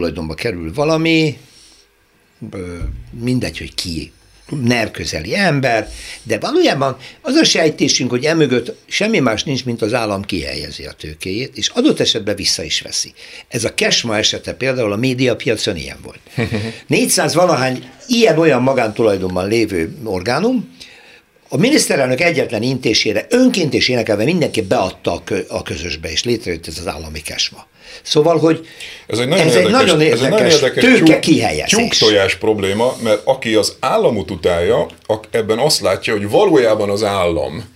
magántulajdonba kerül valami, mindegy, hogy ki, NER közeli ember, de valójában az a sejtésünk, hogy emögött semmi más nincs, mint az állam kihelyezi a tőkéjét, és adott esetben vissza is veszi. Ez a Kesma esete például a médiapiacon ilyen volt. [LAUGHS] 400 valahány ilyen-olyan magántulajdonban lévő orgánum, a miniszterelnök egyetlen intésére önként és énekelve mindenki beadta a közösbe, és létrejött ez az állami kesma. Szóval, hogy ez egy nagyon ez érdekes, egy nagyon érdekes, ez egy nagyon érdekes tőke kihelyezés. Tyúktojás probléma, mert aki az államot utálja, ebben azt látja, hogy valójában az állam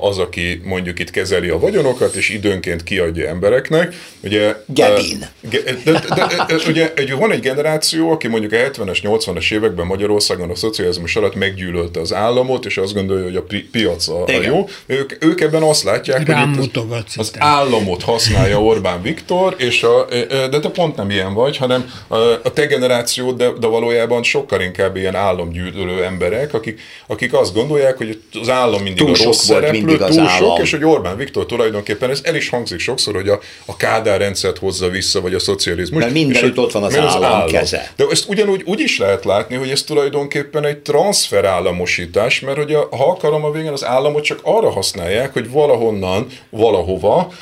az, aki mondjuk itt kezeli a vagyonokat, és időnként kiadja embereknek. Ugye, Gebin. De, de, de, de, ugye egy, van egy generáció, aki mondjuk a 70-es, 80-as években Magyarországon a szocializmus alatt meggyűlölte az államot, és azt gondolja, hogy a pi- piac a, a jó. Ők, ők ebben azt látják, Rám hogy az, az államot használja Orbán Viktor, és a, de te pont nem ilyen vagy, hanem a, a te generációd, de, de valójában sokkal inkább ilyen államgyűlölő emberek, akik, akik azt gondolják, hogy az állam mindig Túl rossz volt mindig az túl állam. sok, és hogy Orbán Viktor tulajdonképpen ez el is hangzik sokszor, hogy a, a Kádár rendszert hozza vissza, vagy a szocializmus. Mert mindenütt ott van az, állam, az állam keze. De ezt ugyanúgy úgy is lehet látni, hogy ez tulajdonképpen egy transferállamosítás, mert hogy a, ha akarom a végén az államot csak arra használják, hogy valahonnan, valahova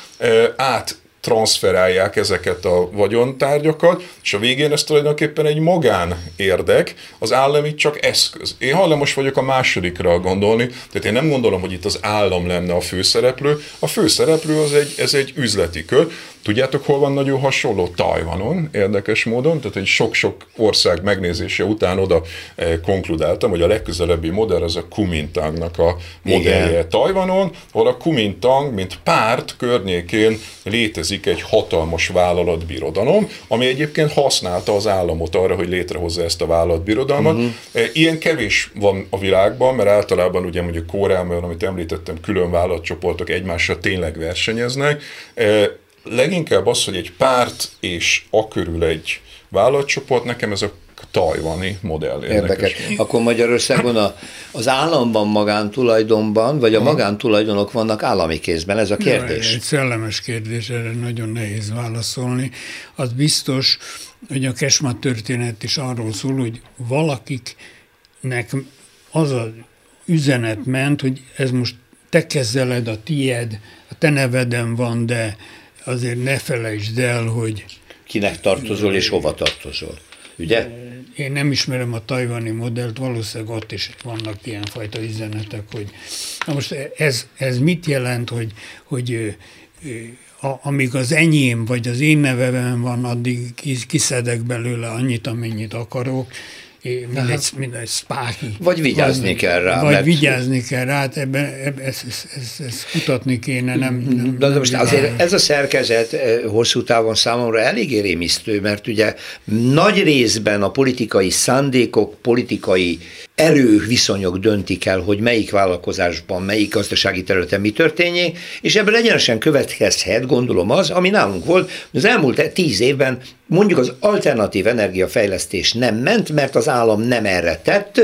át transferálják ezeket a vagyontárgyakat, és a végén ez tulajdonképpen egy magán érdek, az állam itt csak eszköz. Én hajlamos vagyok a másodikra gondolni, tehát én nem gondolom, hogy itt az állam lenne a főszereplő, a főszereplő az egy, ez egy üzleti kör, Tudjátok, hol van nagyon hasonló? Tajvanon, érdekes módon, tehát egy sok-sok ország megnézése után oda eh, konkludáltam, hogy a legközelebbi modell az a Kumintangnak a modellje Igen. Tajvanon, ahol a Kumintang, mint párt környékén létezik egy hatalmas vállalatbirodalom, ami egyébként használta az államot arra, hogy létrehozza ezt a vállalatbirodalmat. Uh-huh. Ilyen kevés van a világban, mert általában ugye mondjuk Kóreában, amit említettem, külön vállalatcsoportok egymással tényleg versenyeznek. Eh, leginkább az, hogy egy párt és a körül egy vállalatcsoport, nekem ez a tajvani modell érdekes. érdekes. Akkor Magyarországon a, az államban magántulajdonban, vagy a magántulajdonok vannak állami kézben? Ez a kérdés. Ja, egy szellemes kérdés, erre nagyon nehéz válaszolni. Az biztos, hogy a Kesma történet is arról szól, hogy valakiknek az a üzenet ment, hogy ez most te kezeled, a tied, a te neveden van, de azért ne felejtsd el, hogy... Kinek tartozol és hova tartozol, ugye? Én nem ismerem a tajvani modellt, valószínűleg ott is vannak ilyenfajta üzenetek, hogy na most ez, ez mit jelent, hogy, hogy a, amíg az enyém, vagy az én nevemben van, addig kiszedek belőle annyit, amennyit akarok, mindegy, mindegy spáki. Vagy vigyázni vagy, kell rá. Vagy mert... vigyázni kell rá, hát ebben, ebben ezt, ezt, ezt, ezt kutatni kéne, nem, nem De, de most nem azért ez a szerkezet eh, hosszú távon számomra elég rémisztő, mert ugye nagy részben a politikai szándékok, politikai erőviszonyok döntik el, hogy melyik vállalkozásban, melyik gazdasági területen mi történjék, és ebből egyenesen következhet, gondolom az, ami nálunk volt, az elmúlt tíz évben mondjuk az alternatív energiafejlesztés nem ment, mert az állam nem erre tett,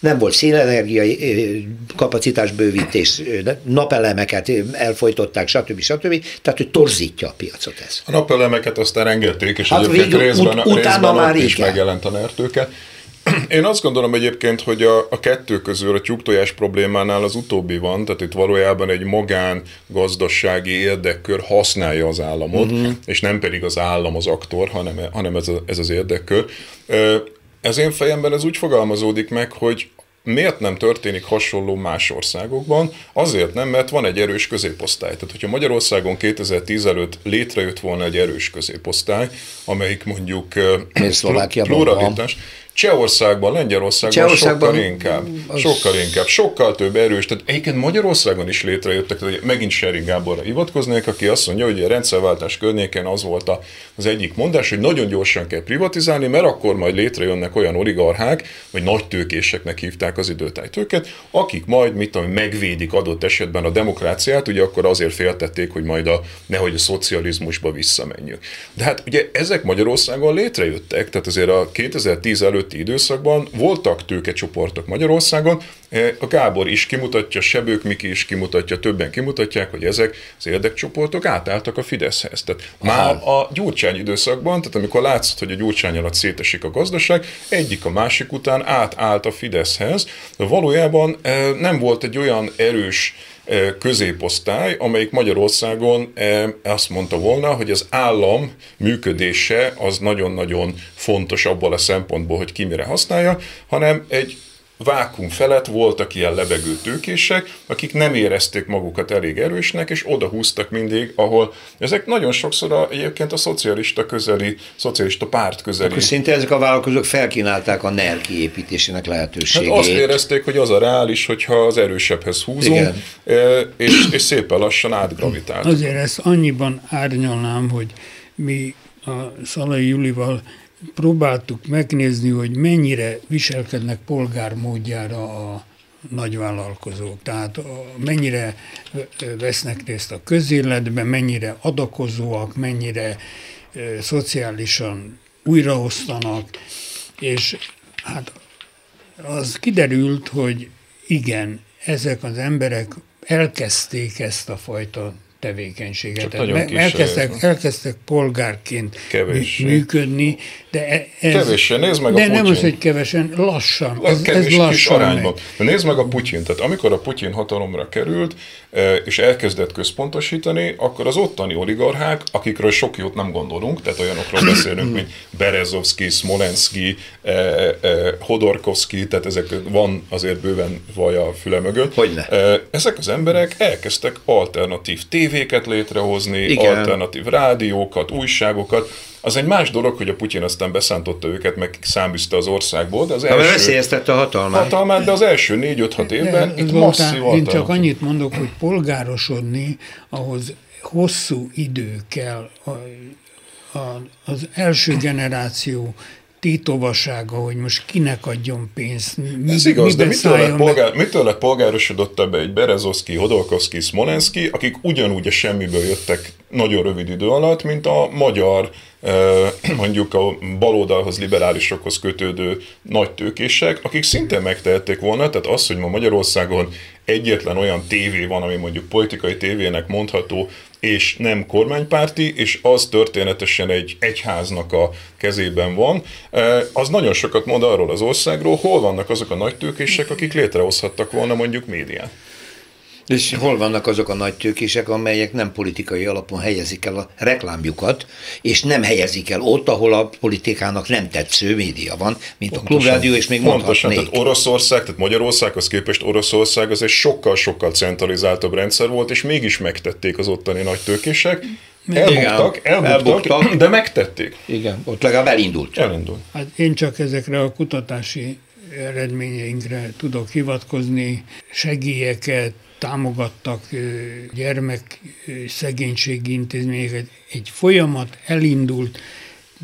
nem volt szélenergiai kapacitásbővítés, napelemeket elfolytották, stb. stb. Tehát, hogy torzítja a piacot ez. A napelemeket aztán engedték, és hát egyébként végül, részben, ut- részben utána már is megjelent a nertőke. [CLEARS THROAT] Én azt gondolom egyébként, hogy a, a kettő közül a tyúktojás problémánál az utóbbi van, tehát itt valójában egy magán gazdasági érdekkör használja az államot, uh-huh. és nem pedig az állam az aktor, hanem, hanem ez, a, ez az érdekkör. Ez én fejemben ez úgy fogalmazódik meg, hogy miért nem történik hasonló más országokban? Azért nem, mert van egy erős középosztály. Tehát, hogyha Magyarországon 2010 előtt létrejött volna egy erős középosztály, amelyik mondjuk [CLEARS THROAT] pluralitás, Csehországban, Lengyelországban Csehországban sokkal inkább, az... sokkal inkább, sokkal több erős. Tehát egyébként Magyarországon is létrejöttek, hogy megint Seri Gáborra hivatkoznék, aki azt mondja, hogy a rendszerváltás környéken az volt az egyik mondás, hogy nagyon gyorsan kell privatizálni, mert akkor majd létrejönnek olyan oligarchák, vagy nagy tőkéseknek hívták az időtájtőket, akik majd, mit tudom, megvédik adott esetben a demokráciát, ugye akkor azért féltették, hogy majd a, nehogy a szocializmusba visszamenjünk. De hát ugye ezek Magyarországon létrejöttek, tehát azért a 2010 előtt előtti időszakban voltak tőkecsoportok Magyarországon, e, a Gábor is kimutatja, Sebők Miki is kimutatja, többen kimutatják, hogy ezek az érdekcsoportok átálltak a Fideszhez. Tehát már a Gyurcsány időszakban, tehát amikor látszott, hogy a Gyurcsány alatt szétesik a gazdaság, egyik a másik után átállt a Fideszhez, de valójában e, nem volt egy olyan erős középosztály, amelyik Magyarországon azt mondta volna, hogy az állam működése az nagyon-nagyon fontos abból a szempontból, hogy ki mire használja, hanem egy vákum felett voltak ilyen lebegő tőkések, akik nem érezték magukat elég erősnek, és oda húztak mindig, ahol ezek nagyon sokszor a, egyébként a szocialista közeli, szocialista párt közeli. Akkor szinte ezek a vállalkozók felkínálták a NER kiépítésének lehetőségét. Hát azt érezték, hogy az a reális, hogyha az erősebbhez húzunk, Igen. és, és szépen lassan átgravitált. Azért ezt annyiban árnyalnám, hogy mi a Szalai Julival próbáltuk megnézni, hogy mennyire viselkednek polgármódjára a nagyvállalkozók, tehát mennyire vesznek részt a közéletben, mennyire adakozóak, mennyire szociálisan újraosztanak, és hát az kiderült, hogy igen, ezek az emberek elkezdték ezt a fajta tevékenységet. Elkezdtek, elkezdtek polgárként Kevés. működni, de e- ez... Kevesen, nézd meg de a Putyin. nem az, hogy kevesen, lassan. Ez, kevés, ez lassan kis arányban. De nézd meg a Putyin, tehát amikor a Putyin hatalomra került, e, és elkezdett központosítani, akkor az ottani oligarchák, akikről sok jót nem gondolunk, tehát olyanokról beszélünk, mint Berezovski, Smolenski, eh, Hodorkovski, tehát ezek van azért bőven vaj a füle mögött. Hogyne. Ezek az emberek elkezdtek alternatív tévéket létrehozni, Igen. alternatív rádiókat, újságokat, az egy más dolog, hogy a Putyin aztán beszántotta őket, meg száműzte az országból, de az első... Ha veszélyeztette a hatalmát. Hatalmát, de az első négy-öt hat évben de, itt masszív Én csak annyit mondok, hogy polgárosodni, ahhoz hosszú idő kell. A, a, az első generáció tétovasága, hogy most kinek adjon pénzt. Mi, Ez igaz, de mitől lett, polgár, mitől lett polgárosodott ebbe egy Berezovszki, Hodorkovszki, Smolenski, akik ugyanúgy a semmiből jöttek nagyon rövid idő alatt, mint a magyar, [CLEARS THROAT] mondjuk a baloldalhoz, liberálisokhoz kötődő nagy tőkések, akik szintén megtehették volna, tehát az, hogy ma Magyarországon egyetlen olyan tévé van, ami mondjuk politikai tévének mondható, és nem kormánypárti, és az történetesen egy egyháznak a kezében van, az nagyon sokat mond arról az országról, hol vannak azok a nagy tőkések, akik létrehozhattak volna mondjuk médiát. És hol vannak azok a nagy tőkések, amelyek nem politikai alapon helyezik el a reklámjukat, és nem helyezik el ott, ahol a politikának nem tetsző média van, mint pontosan, a Klubrádió, és még pontosan, tehát Oroszország, tehát Magyarországhoz képest Oroszország az egy sokkal-sokkal centralizáltabb rendszer volt, és mégis megtették az ottani nagy tőkések. Elbuktak, elbuktak, elbuktak, de megtették. Igen, ott legalább elindult. Elindult. Hát én csak ezekre a kutatási eredményeinkre tudok hivatkozni, segélyeket, támogattak gyermek szegénységi intézményeket. Egy folyamat elindult,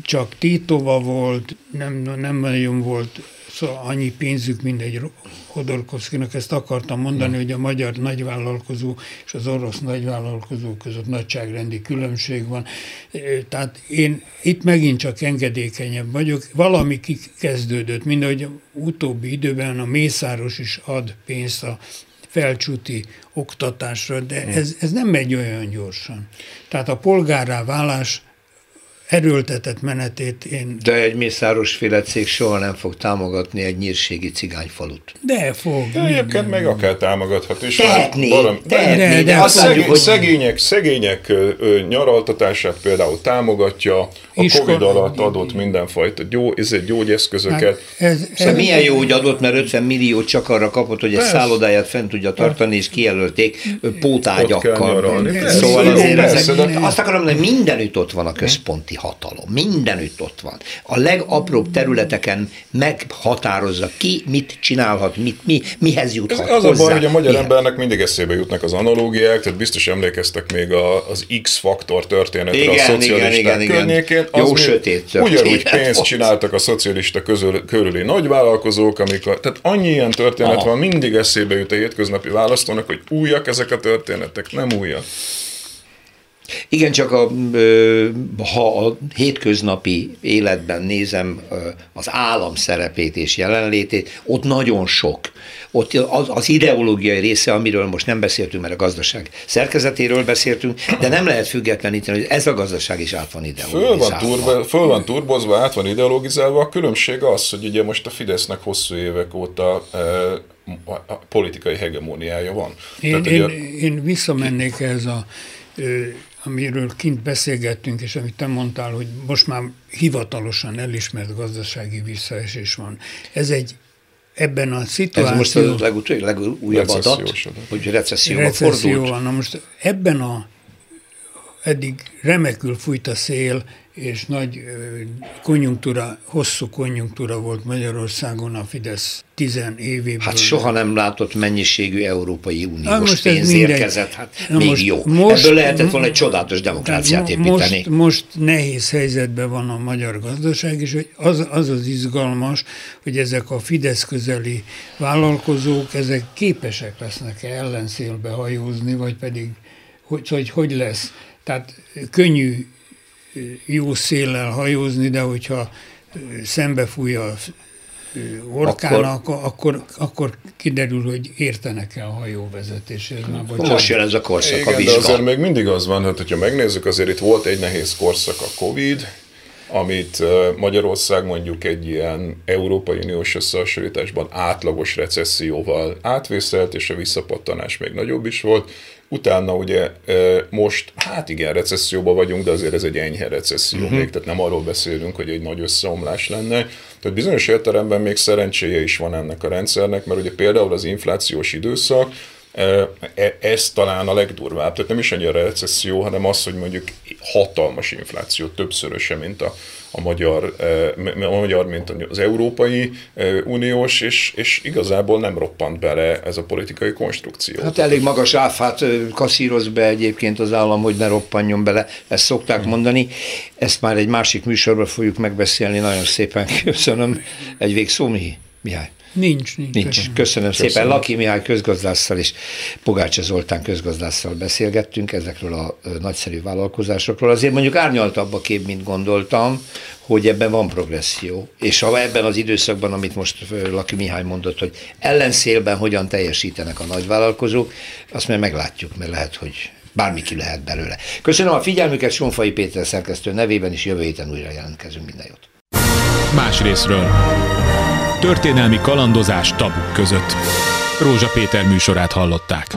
csak Titova volt, nem, nem nagyon volt szóval annyi pénzük, mint egy Hodorkovszkinak. Ezt akartam mondani, hogy a magyar nagyvállalkozó és az orosz nagyvállalkozó között nagyságrendi különbség van. Tehát én itt megint csak engedékenyebb vagyok. Valami kezdődött, mint ahogy utóbbi időben a Mészáros is ad pénzt a felcsúti oktatásra, de ez, ez nem megy olyan gyorsan. Tehát a polgárrá válás erőltetett menetét én... De egy mészáros féle cég soha nem fog támogatni egy nyírségi cigányfalut. De fog. De egyébként meg akár támogathat is. Tehetné, valami, tehetné, de, de, de azt szegény, mondjuk, hogy... szegények, szegények ö, nyaraltatását például támogatja, a Iskor... Covid alatt adott mindenfajta gyó, ez egy gyógyeszközöket. Hát ez, ez, szóval milyen jó, hogy adott, mert 50 millió csak arra kapott, hogy egy szállodáját fent tudja tartani, és kijelölték pótágyakkal. Szóval azért ezek, azt akarom, hogy mindenütt ott van a központi hatalom. Mindenütt ott van. A legapróbb területeken meghatározza ki, mit csinálhat, mit, mi, mihez juthat Ez az a baj, hogy a magyar Milyen? embernek mindig eszébe jutnak az analógiák, tehát biztos emlékeztek még a, az X-faktor történetre igen, a szocialisták igen, igen, környékén. Igen. Jó sötét Ugyanúgy pénzt volt. csináltak a szocialista közül, körüli nagyvállalkozók, amikor, tehát annyi ilyen történet Aha. van, mindig eszébe jut a hétköznapi választónak, hogy újak ezek a történetek, nem újak. Igen, csak a, ha a hétköznapi életben nézem az állam szerepét és jelenlétét, ott nagyon sok. Ott az, az ideológiai része, amiről most nem beszéltünk, mert a gazdaság szerkezetéről beszéltünk, de nem lehet függetleníteni, hogy ez a gazdaság is át van ideologizálva. Föl van, föl van turbozva, át van ideologizálva. A különbség az, hogy ugye most a Fidesznek hosszú évek óta a politikai hegemóniája van. Én, Tehát, én, ugye, én visszamennék ez a amiről kint beszélgettünk, és amit te mondtál, hogy most már hivatalosan elismert gazdasági visszaesés van. Ez egy ebben a szituációban... Ez most a legutóbb, legújabb adat, hogy recesszióba recesszió fordult. Van. Na most ebben a eddig remekül fújt a szél, és nagy konjunktúra, hosszú konjunktúra volt Magyarországon a Fidesz tizen évében. Hát soha nem látott mennyiségű Európai Uniós most pénz érkezett, hát Na még most, jó. Most, Ebből lehetett volna egy csodálatos demokráciát építeni. Most, most nehéz helyzetben van a magyar gazdaság, és hogy az, az az izgalmas, hogy ezek a Fidesz közeli vállalkozók, ezek képesek lesznek-e ellenszélbe hajózni, vagy pedig hogy, hogy, hogy lesz. Tehát könnyű jó széllel hajózni, de hogyha szembefúj a orkának, akkor, akkor, akkor kiderül, hogy értenek-e a hajóvezetéshez. Most jön ez a korszak, Igen, a vizsga. de azért még mindig az van, hogy ha megnézzük, azért itt volt egy nehéz korszak a Covid, amit Magyarország mondjuk egy ilyen Európai Uniós összehasonlításban átlagos recesszióval átvészelt, és a visszapattanás még nagyobb is volt. Utána ugye most, hát igen, recesszióban vagyunk, de azért ez egy enyhe recesszió uh-huh. még, tehát nem arról beszélünk, hogy egy nagy összeomlás lenne. Tehát bizonyos értelemben még szerencséje is van ennek a rendszernek, mert ugye például az inflációs időszak, e, ez talán a legdurvább, tehát nem is annyira recesszió, hanem az, hogy mondjuk hatalmas infláció, többszöröse, mint a, a magyar, a magyar, mint az Európai Uniós, és, és igazából nem roppant bele ez a politikai konstrukció. Hát elég magas áfát kaszíroz be egyébként az állam, hogy ne roppanjon bele, ezt szokták hmm. mondani. Ezt már egy másik műsorban fogjuk megbeszélni, nagyon szépen köszönöm. Egy végszó, mi? Mihály? Nincs, nincs. nincs. Köszönöm, köszönöm szépen. Laki Mihály közgazdásszal és Pogácsa Zoltán közgazdásszal beszélgettünk ezekről a nagyszerű vállalkozásokról. Azért mondjuk árnyaltabb a kép, mint gondoltam, hogy ebben van progresszió. És ha ebben az időszakban, amit most Laki Mihály mondott, hogy ellenszélben hogyan teljesítenek a nagyvállalkozók, azt már meglátjuk, mert lehet, hogy bármi ki lehet belőle. Köszönöm a figyelmüket, Sonfai Péter szerkesztő nevében, és jövő héten újra jelentkezünk. Minden jót. Más részről. Történelmi kalandozás tabuk között. Rózsa Péter műsorát hallották.